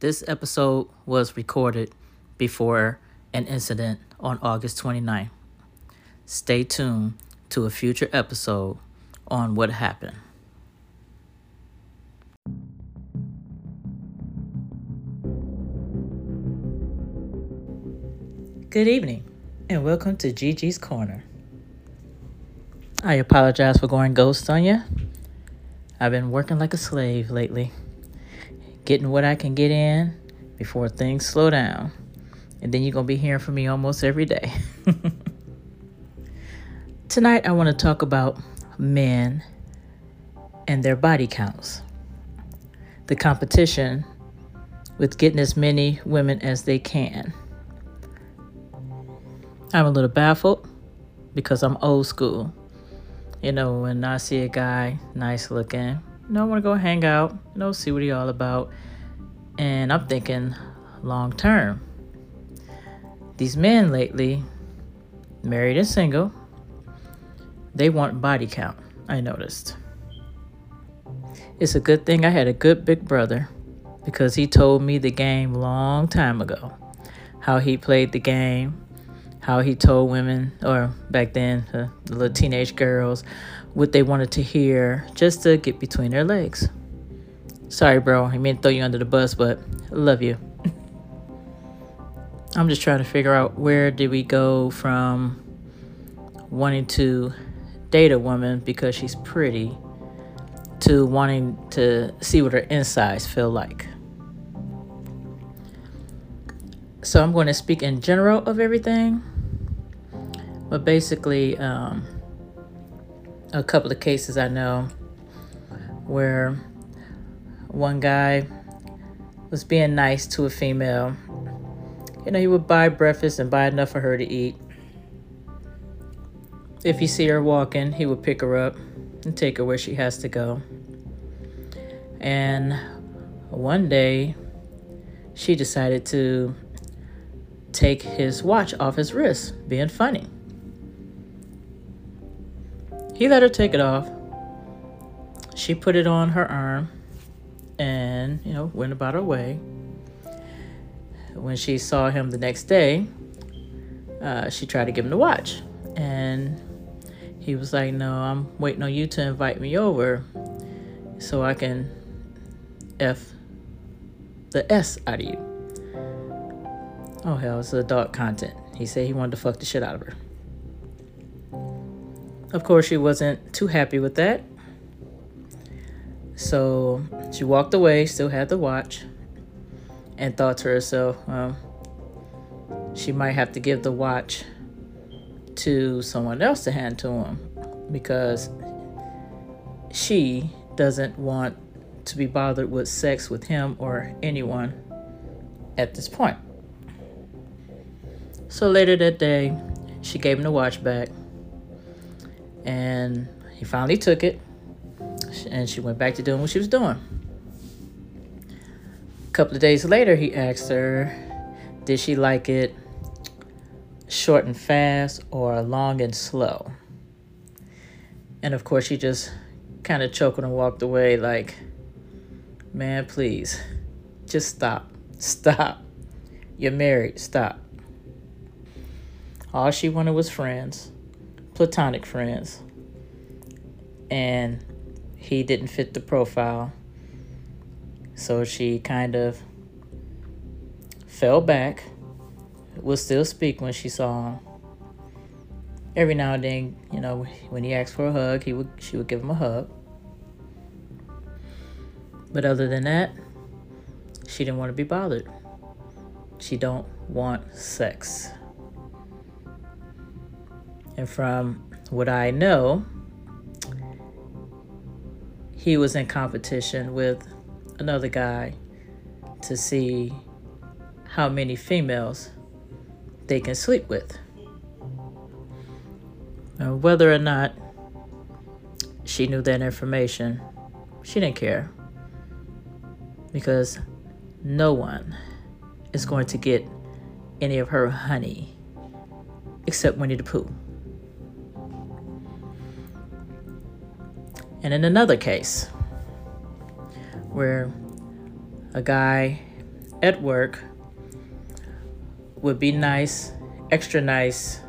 This episode was recorded before an incident on August 29th. Stay tuned to a future episode on what happened. Good evening, and welcome to Gigi's Corner. I apologize for going ghost on you. I've been working like a slave lately, getting what I can get in before things slow down. And then you're going to be hearing from me almost every day. Tonight, I want to talk about men and their body counts, the competition with getting as many women as they can. I'm a little baffled because I'm old school. You know, when I see a guy nice looking, you know, I want to go hang out, you know, see what he all about. And I'm thinking long term. These men lately, married and single, they want body count, I noticed. It's a good thing I had a good big brother because he told me the game long time ago. How he played the game, how he told women, or back then, uh, the little teenage girls, what they wanted to hear just to get between their legs. Sorry, bro. I mean to throw you under the bus, but I love you. I'm just trying to figure out where did we go from wanting to date a woman because she's pretty to wanting to see what her insides feel like. So I'm going to speak in general of everything but basically, um, a couple of cases I know where one guy was being nice to a female. You know, he would buy breakfast and buy enough for her to eat. If he see her walking, he would pick her up and take her where she has to go. And one day, she decided to take his watch off his wrist, being funny. He let her take it off. She put it on her arm and, you know, went about her way. When she saw him the next day, uh, she tried to give him the watch. And he was like, No, I'm waiting on you to invite me over so I can F the S out of you. Oh, hell, it's adult content. He said he wanted to fuck the shit out of her. Of course, she wasn't too happy with that. So she walked away, still had the watch, and thought to herself, she might have to give the watch to someone else to hand to him because she doesn't want to be bothered with sex with him or anyone at this point. So later that day, she gave him the watch back and he finally took it and she went back to doing what she was doing. A couple of days later, he asked her, Did she like it short and fast or long and slow? And of course, she just kind of choked and walked away, like, Man, please, just stop. Stop. You're married. Stop. All she wanted was friends platonic friends. And he didn't fit the profile. So she kind of fell back, would still speak when she saw him. Every now and then, you know, when he asked for a hug, he would she would give him a hug. But other than that, she didn't want to be bothered. She don't want sex. And from what I know, he was in competition with another guy to see how many females they can sleep with. Now, whether or not she knew that information, she didn't care. Because no one is going to get any of her honey except Winnie the Pooh. And in another case, where a guy at work would be nice, extra nice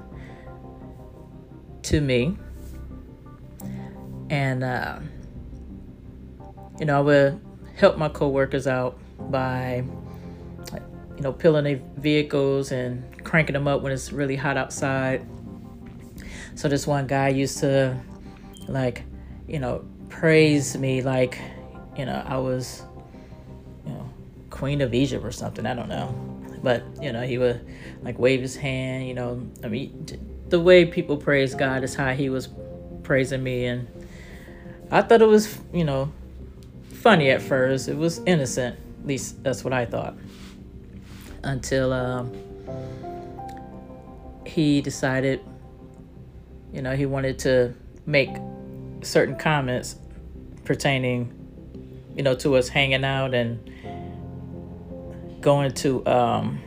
to me. And, uh, you know, I would help my coworkers out by, you know, peeling their vehicles and cranking them up when it's really hot outside. So this one guy used to, like, you know, praise me like, you know, I was, you know, Queen of Egypt or something. I don't know. But, you know, he would like wave his hand, you know. I mean, the way people praise God is how he was praising me. And I thought it was, you know, funny at first. It was innocent. At least that's what I thought. Until um, he decided, you know, he wanted to make certain comments pertaining, you know, to us hanging out and going to um,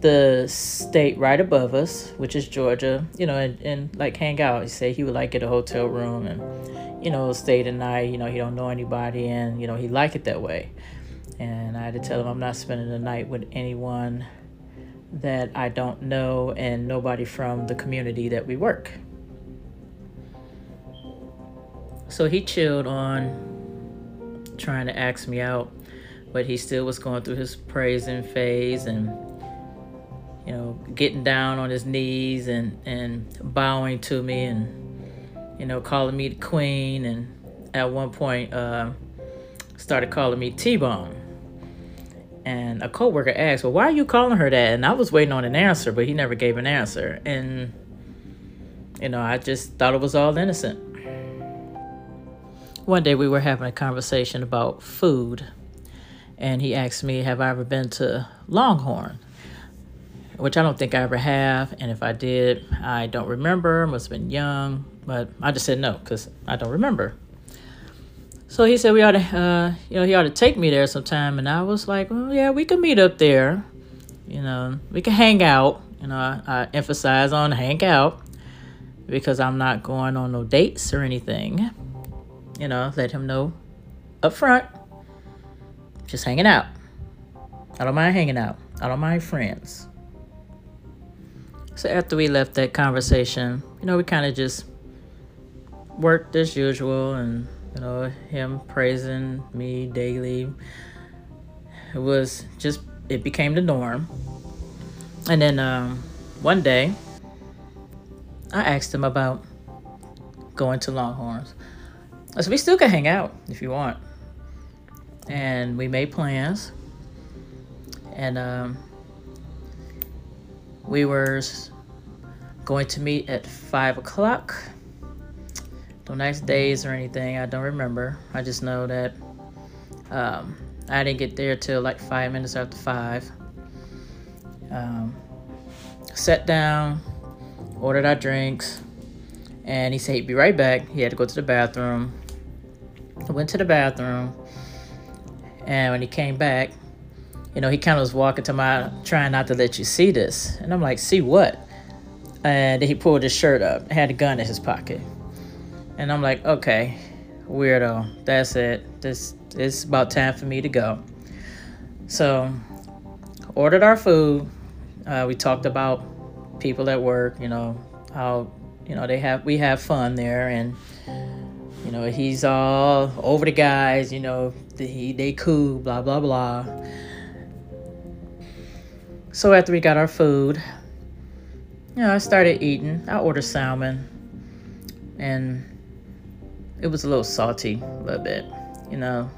the state right above us, which is Georgia, you know, and, and like hang out. He said he would like get a hotel room and, you know, stay the night. You know, he don't know anybody and, you know, he like it that way. And I had to tell him I'm not spending the night with anyone that I don't know and nobody from the community that we work. So he chilled on trying to ask me out, but he still was going through his praising phase and you know, getting down on his knees and and bowing to me and you know, calling me the queen and at one point uh started calling me T-Bone. And a coworker asked, "Well, why are you calling her that?" And I was waiting on an answer, but he never gave an answer. And you know, I just thought it was all innocent. One day we were having a conversation about food, and he asked me, Have I ever been to Longhorn? Which I don't think I ever have, and if I did, I don't remember, must have been young, but I just said no because I don't remember. So he said we ought to, uh, you know, he ought to take me there sometime, and I was like, well, yeah, we could meet up there. You know, we could hang out. You know, I, I emphasize on hang out because I'm not going on no dates or anything you know, let him know up front. Just hanging out. I don't mind hanging out. I don't mind friends. So after we left that conversation, you know, we kind of just worked as usual and, you know, him praising me daily. It was just, it became the norm. And then um, one day, I asked him about going to Longhorns. So we still can hang out if you want. And we made plans. And um, we were going to meet at 5 o'clock. No nice days or anything. I don't remember. I just know that um, I didn't get there till like five minutes after 5. Um, sat down, ordered our drinks, and he said he'd be right back. He had to go to the bathroom. I went to the bathroom, and when he came back, you know, he kind of was walking to my, trying not to let you see this. And I'm like, see what? And he pulled his shirt up, had a gun in his pocket. And I'm like, okay, weirdo. That's it. This it's about time for me to go. So, ordered our food. Uh, we talked about people at work. You know how you know they have we have fun there, and you know, he's all over the guys, you know, he, they cool, blah, blah, blah. So after we got our food, you know, I started eating. I ordered salmon, and it was a little salty, a little bit. You know,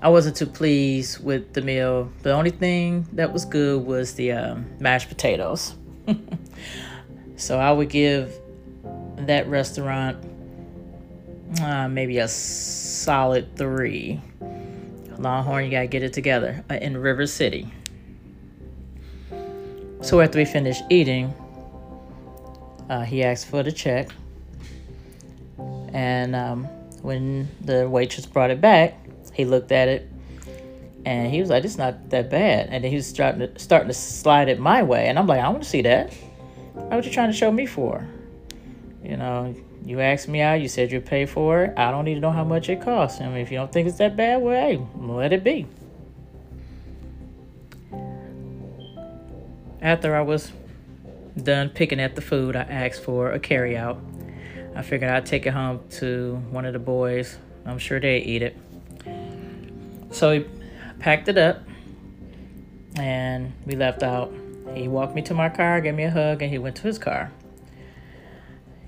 I wasn't too pleased with the meal. The only thing that was good was the um, mashed potatoes. so I would give that restaurant uh, maybe a solid three. Longhorn, you gotta get it together uh, in River City. So after we finished eating, uh, he asked for the check. And um, when the waitress brought it back, he looked at it and he was like, "It's not that bad." And then he was starting to starting to slide it my way, and I'm like, "I want to see that. What you trying to show me for?" You know, you asked me out, you said you'd pay for it. I don't need to know how much it costs. I mean, if you don't think it's that bad, well, hey, let it be. After I was done picking at the food, I asked for a carryout. I figured I'd take it home to one of the boys. I'm sure they'd eat it. So he packed it up and we left out. He walked me to my car, gave me a hug, and he went to his car.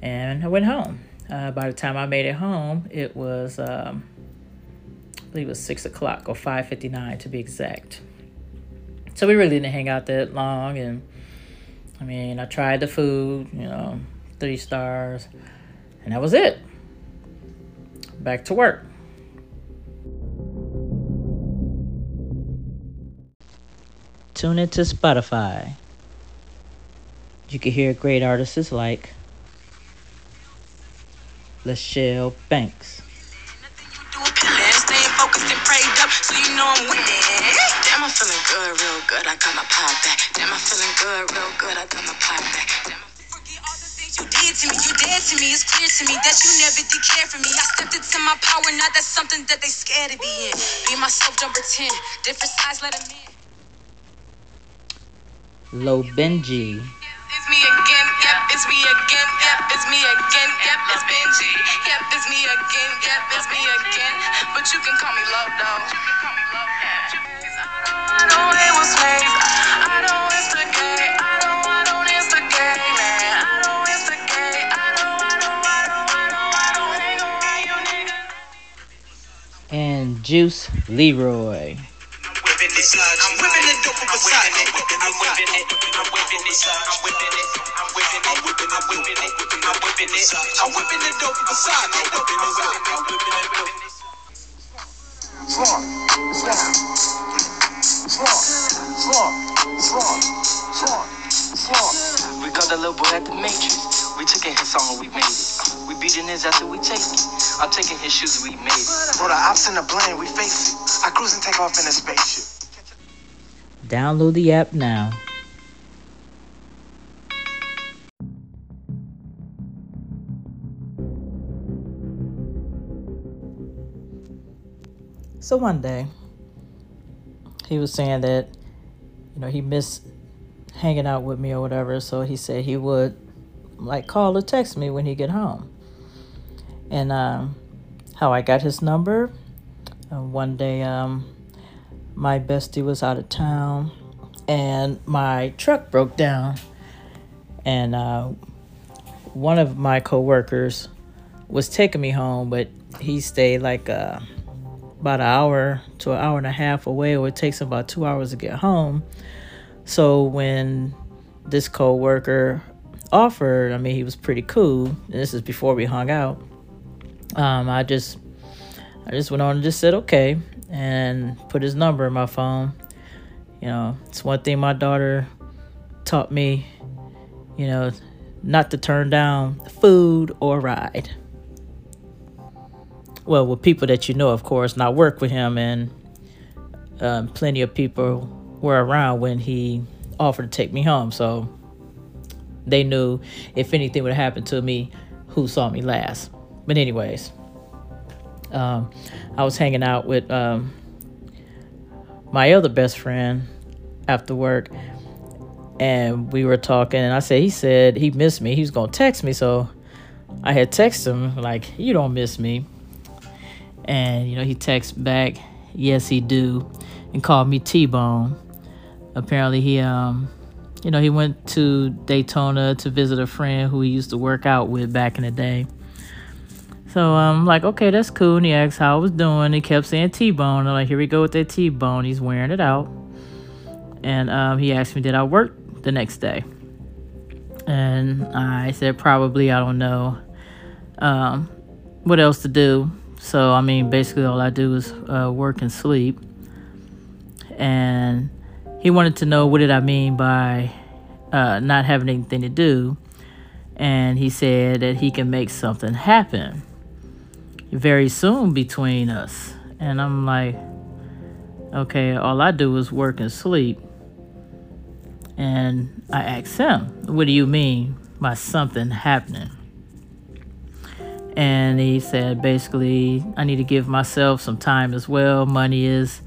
And I went home. Uh, by the time I made it home, it was, um, I believe it was 6 o'clock or 5.59 to be exact. So we really didn't hang out that long. And I mean, I tried the food, you know, three stars, and that was it. Back to work. Tune into Spotify. You can hear great artists like Lachelle Banks. You did to me. You dead to me. It's clear to me that you never did care for me. I stepped into my power. Something that they scared to be in. Be myself. Different size, let in. Low Benji. It's me again, yep, it's me again, yep, it's me again, yep, it's Benji. Yep, it's me again, yep, it's me again. But you can call me love, though. You can call me love, yeah. I know they was slaves. I don't instigate. I don't, I don't instigate, man. I don't instigate. I don't, I don't, I don't, I don't, I don't hang around you niggas. And Juice Leroy. We got the little boy at the dope beside I'm whipping the dope beside I'm whipping the dope beside I'm whipping the dope beside Slo Slo Slo Slo Slo We got to love what the Matrix. We took in his song and we made it. We beating his after we take it. I'm taking his shoes, we made it. Bro, the ops in the blame, we face it. I cruise and take off in a spaceship. Download the app now. So one day, he was saying that, you know, he missed hanging out with me or whatever. So he said he would like call or text me when he get home. And um, how I got his number. Uh, one day, um, my bestie was out of town, and my truck broke down. And uh, one of my coworkers was taking me home, but he stayed like uh, about an hour to an hour and a half away, it takes him about two hours to get home. So when this coworker offered, I mean, he was pretty cool. And this is before we hung out. Um, I just, I just went on and just said okay, and put his number in my phone. You know, it's one thing my daughter taught me. You know, not to turn down food or ride well, with people that you know, of course, I work with him, and um, plenty of people were around when he offered to take me home. So they knew if anything would happen to me, who saw me last. But, anyways, um, I was hanging out with um, my other best friend after work, and we were talking. And I said, he said he missed me. He was to text me. So I had texted him, like, you don't miss me. And, you know, he texts back, yes, he do, and called me T-Bone. Apparently he, um, you know, he went to Daytona to visit a friend who he used to work out with back in the day. So I'm like, okay, that's cool. And he asked how I was doing. He kept saying T-Bone. I'm like, here we go with that T-Bone. He's wearing it out. And um, he asked me, did I work the next day? And I said, probably, I don't know um, what else to do. So, I mean, basically, all I do is uh, work and sleep. And he wanted to know what did I mean by uh, not having anything to do. And he said that he can make something happen very soon between us. And I'm like, okay, all I do is work and sleep. And I asked him, what do you mean by something happening? and he said basically I need to give myself some time as well. Money is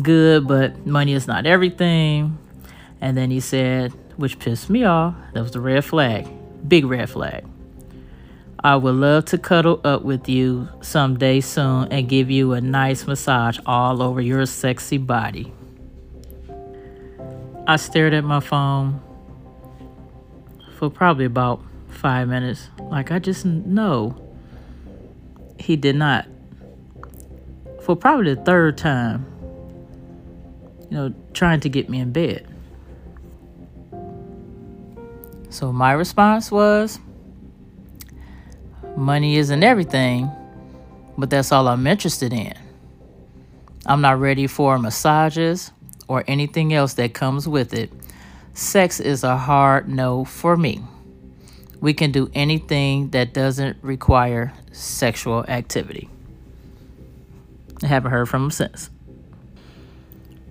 good, but money is not everything. And then he said, which pissed me off. That was the red flag. Big red flag. I would love to cuddle up with you someday soon and give you a nice massage all over your sexy body. I stared at my phone for probably about five minutes. Like, I just know he did not. For probably the third time, you know, trying to get me in bed. So my response was money isn't everything, but that's all I'm interested in. I'm not ready for massages or anything else that comes with it. Sex is a hard no for me. We can do anything that doesn't require sexual activity. I haven't heard from him since.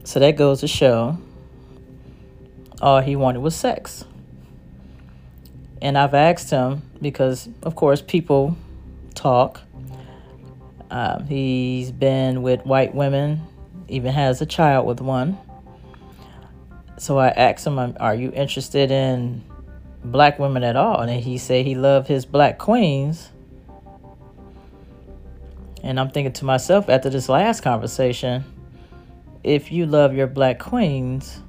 So that goes to show all he wanted was sex. And I've asked him because, of course, people talk. Um, he's been with white women, even has a child with one. So I asked him, Are you interested in black women at all? And he said he loved his black queens. And I'm thinking to myself after this last conversation, if you love your black queens,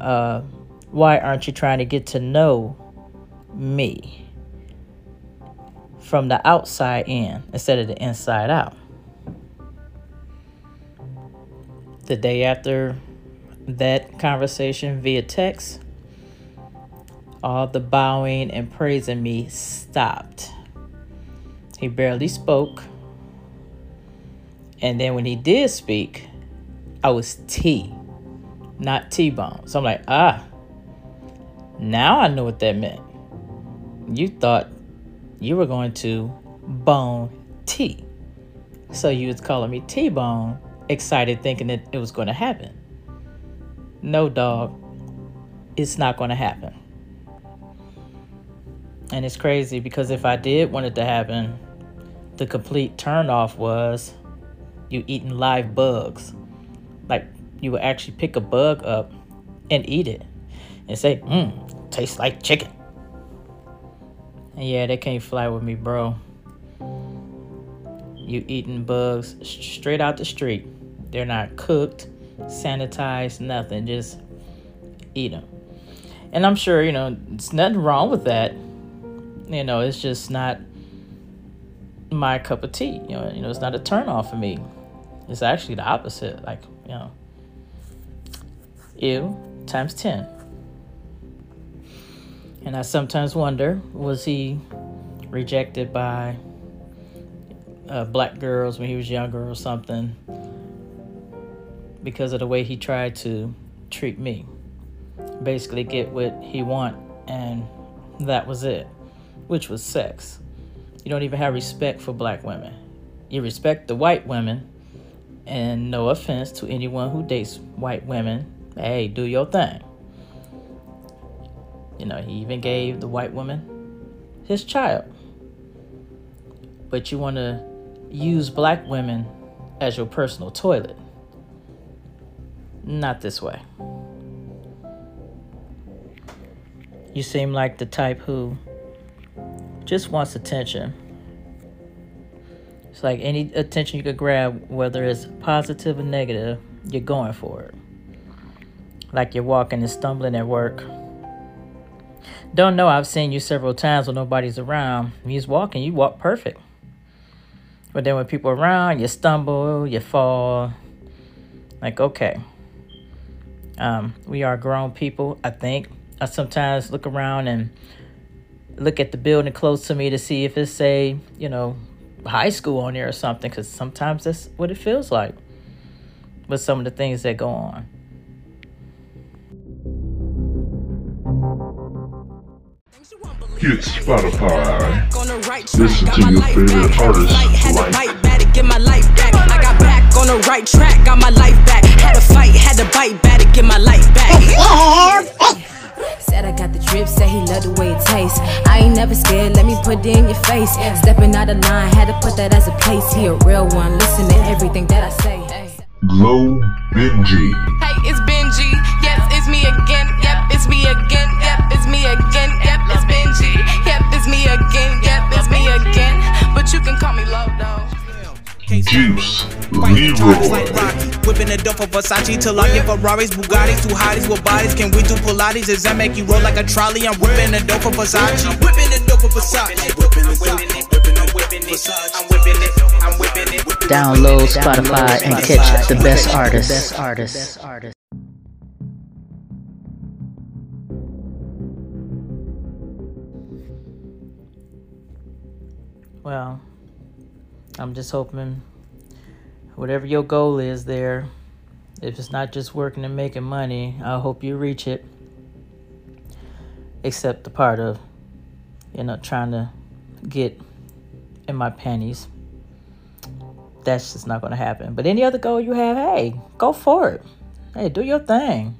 uh, why aren't you trying to get to know me from the outside in instead of the inside out. The day after that conversation via text, all the bowing and praising me stopped. He barely spoke. And then when he did speak, I was T, not T bone. So I'm like, ah, now I know what that meant you thought you were going to bone T. So you was calling me T-bone, excited thinking that it was going to happen. No, dog. It's not going to happen. And it's crazy because if I did want it to happen, the complete turnoff was you eating live bugs. Like you would actually pick a bug up and eat it and say, mmm, tastes like chicken. Yeah, they can't fly with me, bro. You eating bugs straight out the street. They're not cooked, sanitized, nothing. Just eat them. And I'm sure, you know, it's nothing wrong with that. You know, it's just not my cup of tea. You know, you know, it's not a turn off for me. It's actually the opposite. Like, you know, ew times 10. And I sometimes wonder was he rejected by uh, black girls when he was younger or something because of the way he tried to treat me? Basically, get what he want, and that was it, which was sex. You don't even have respect for black women. You respect the white women, and no offense to anyone who dates white women. Hey, do your thing. You know, he even gave the white woman his child. But you want to use black women as your personal toilet. Not this way. You seem like the type who just wants attention. It's like any attention you could grab, whether it's positive or negative, you're going for it. Like you're walking and stumbling at work don't know. I've seen you several times when nobody's around. He's walking. You walk perfect. But then when people are around, you stumble, you fall. Like, okay. Um, we are grown people, I think. I sometimes look around and look at the building close to me to see if it's, say, you know, high school on there or something, because sometimes that's what it feels like with some of the things that go on. Hit Spotify. Listen to your favorite artists like. Get my life back. I got back on the right track. Got my life back. Had to fight, had to bite back to get my life back. Said I got the drip, said he loved the way it tastes. I ain't never scared, let me put it in your face. Stepping out of line, had to put that as a place. He a real one, listen to everything that I say. Glow Benji. Hey, it's it's me again. Yep, it's me again. But you can call me love though. Juice, Leroy. Like Rocky, whipping the dump of Versace till I get Ferraris, Bugattis, two hotties with bodies. Can we do Pilates? Does that make you roll like a trolley? I'm whipping the dope of Versace. I'm whipping the dope of Versace. Whipping it, whipping it, whipping whipping it. I'm whipping it, I'm whipping it. Download Spotify and catch the best artists. Best artists. Well, I'm just hoping whatever your goal is there, if it's not just working and making money, I hope you reach it. Except the part of, you know, trying to get in my panties. That's just not going to happen. But any other goal you have, hey, go for it. Hey, do your thing.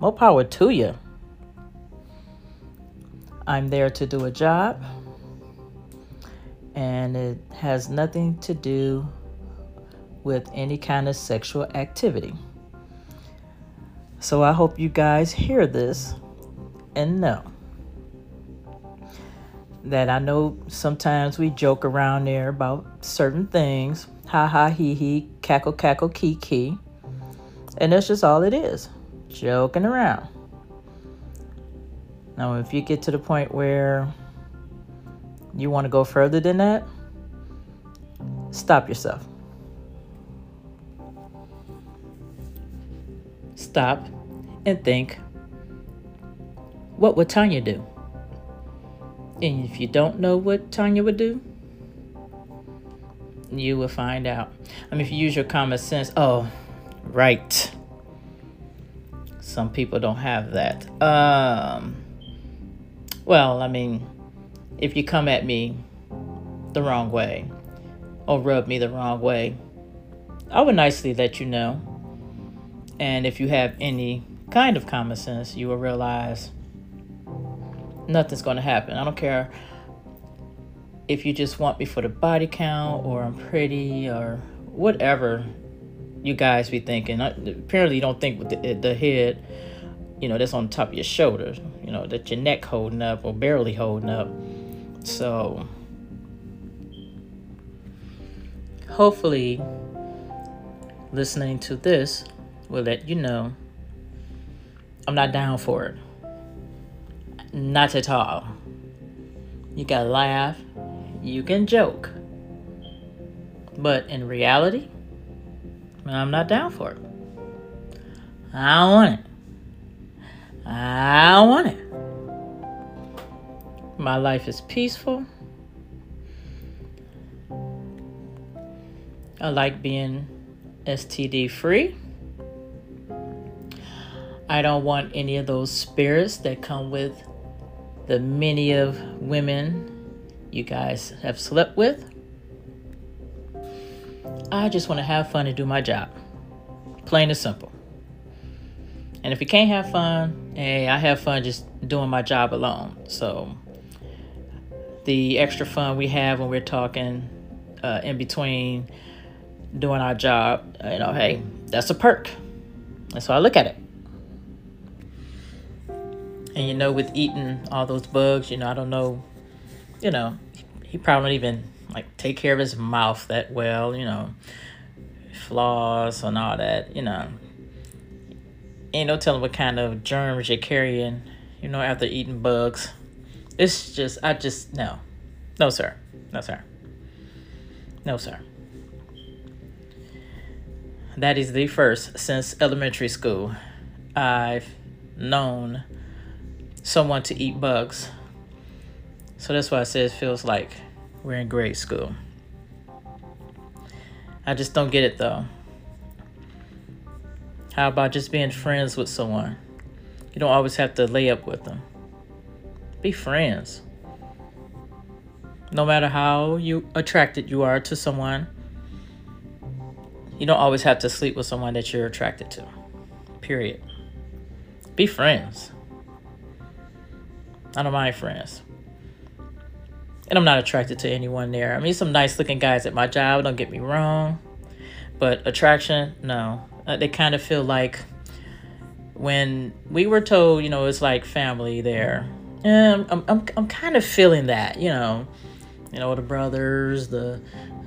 More power to you. I'm there to do a job and it has nothing to do with any kind of sexual activity. So I hope you guys hear this and know that I know sometimes we joke around there about certain things. Ha ha he he, cackle cackle kiki. And that's just all it is. Joking around. Now if you get to the point where you want to go further than that, stop yourself. Stop and think what would Tanya do? And if you don't know what Tanya would do, you will find out. I mean, if you use your common sense, oh, right. Some people don't have that. Um, well, I mean, if you come at me the wrong way or rub me the wrong way, I would nicely let you know. And if you have any kind of common sense, you will realize nothing's going to happen. I don't care if you just want me for the body count or I'm pretty or whatever you guys be thinking. Apparently, you don't think with the, the head, you know, that's on top of your shoulders, you know, that your neck holding up or barely holding up. So, hopefully, listening to this will let you know I'm not down for it. Not at all. You can laugh, you can joke. But in reality, I'm not down for it. I don't want it. I don't want it. My life is peaceful. I like being STD free. I don't want any of those spirits that come with the many of women you guys have slept with. I just want to have fun and do my job. Plain and simple. And if you can't have fun, hey, I have fun just doing my job alone. So the extra fun we have when we're talking uh, in between doing our job, you know, hey, that's a perk. That's how I look at it. And you know, with eating all those bugs, you know, I don't know, you know, he probably don't even like take care of his mouth that well, you know, flaws and all that, you know. Ain't no telling what kind of germs you're carrying, you know, after eating bugs. It's just, I just, no. No, sir. No, sir. No, sir. That is the first since elementary school I've known someone to eat bugs. So that's why I say it feels like we're in grade school. I just don't get it though. How about just being friends with someone? You don't always have to lay up with them. Be friends. No matter how you attracted you are to someone, you don't always have to sleep with someone that you're attracted to. Period. Be friends. I don't mind friends. And I'm not attracted to anyone there. I mean, some nice looking guys at my job, don't get me wrong. But attraction, no. Uh, they kind of feel like when we were told, you know, it's like family there and I'm, I'm, I'm kind of feeling that, you know, you know, the brothers, the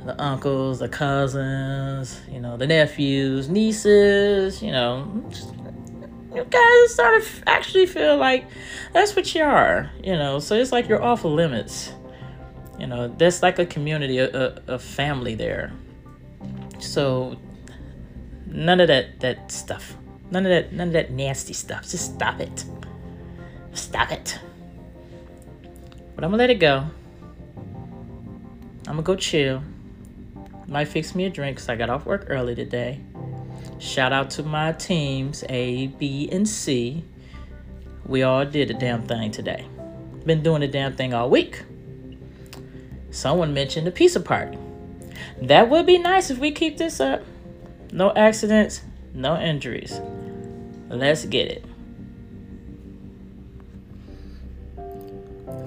the uncles, the cousins, you know, the nephews, nieces, you know, just, you guys sort of actually feel like that's what you are, you know. So it's like you're off the limits. You know, there's like a community, a, a family there. So none of that that stuff. None of that none of that nasty stuff. Just stop it. Stop it. But I'm gonna let it go. I'm gonna go chill. Might fix me a drink because I got off work early today. Shout out to my teams A, B, and C. We all did a damn thing today. Been doing the damn thing all week. Someone mentioned a pizza party. That would be nice if we keep this up. No accidents, no injuries. Let's get it.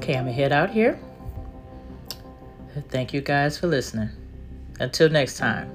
Okay, I'm gonna head out here. Thank you guys for listening. Until next time.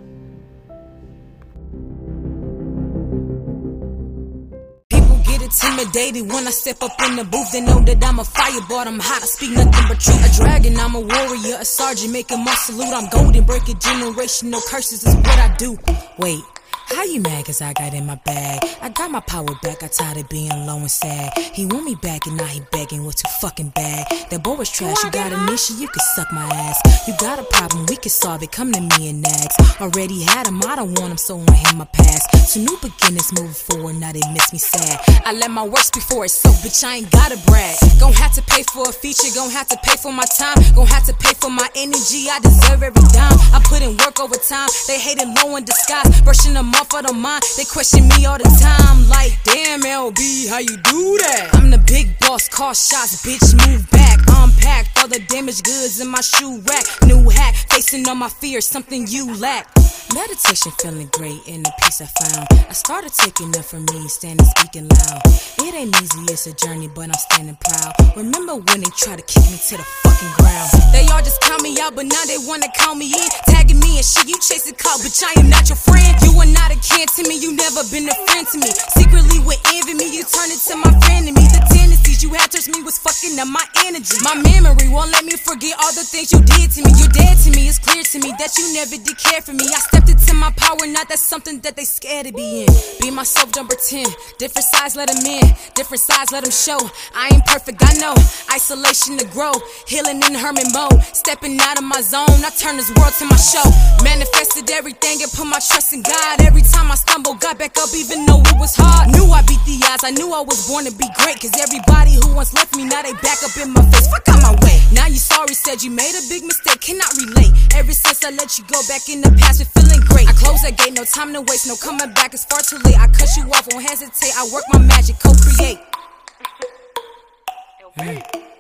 People get intimidated when I step up in the booth. They know that I'm a fireball. I'm hot. I speak nothing but truth. A dragon, I'm a warrior, a sergeant, making my salute. I'm golden, breaking generational curses is what I do. Wait. How you mad cause I got in my bag? I got my power back, I tired of being low and sad. He want me back and now he begging, what too fucking bad. That boy was trash, you got an issue, you can suck my ass. You got a problem, we can solve it, come to me and ask. Already had him, I don't want him, so I him my past. So new beginnings, moving forward, now they miss me sad. I let my works before it's so, bitch, I ain't gotta brag. Gon' have to pay for a feature, gon' have to pay for my time, gon' have to pay for my energy, I deserve every dime. I put in work over time, they hating low in disguise, brushing them off of the mind. They question me all the time, like, damn, LB, how you do that? I'm the big boss, call shots, bitch, move back. Unpack all the damaged goods in my shoe rack. New hack, facing all my fears, something you lack. Meditation feeling great in the peace I found. I started taking up for me, standing speaking loud. It ain't easy, it's a journey, but I'm standing proud. Remember when they tried to kick me to the fucking ground? They all just count me out, but now they wanna count me in. Tagging me and shit, you chasing clout, bitch, I am not your friend. You are not a kin to me, you never been a friend to me. Secretly with envy me, you turn into my friend to me. The tendencies you had towards me was fucking up my energy. My memory won't let me forget all the things you did to me. You're dead to me, it's clear to me that you never did care for me. I stepped into my power, not that's something that they scared to be in. Be myself, don't pretend. Different size, let them in. Different size, let them show. I ain't perfect, I know. Isolation to grow. Healing in hermit mode. Stepping out of my zone, I turn this world to my show. Manifested everything and put my trust in God. Every time I stumble, got back up even though it was hard. Knew I beat the odds, I knew I was born to be great. Cause everybody who once left me, now they back up in my face. Fuck out my way. Now you sorry, said you made a big mistake, cannot relate. Ever since I let you go back in the past, it feeling great. I close that gate, no time to waste, no coming back, it's far too late. I cut you off, won't hesitate, I work my magic, co create. Mm.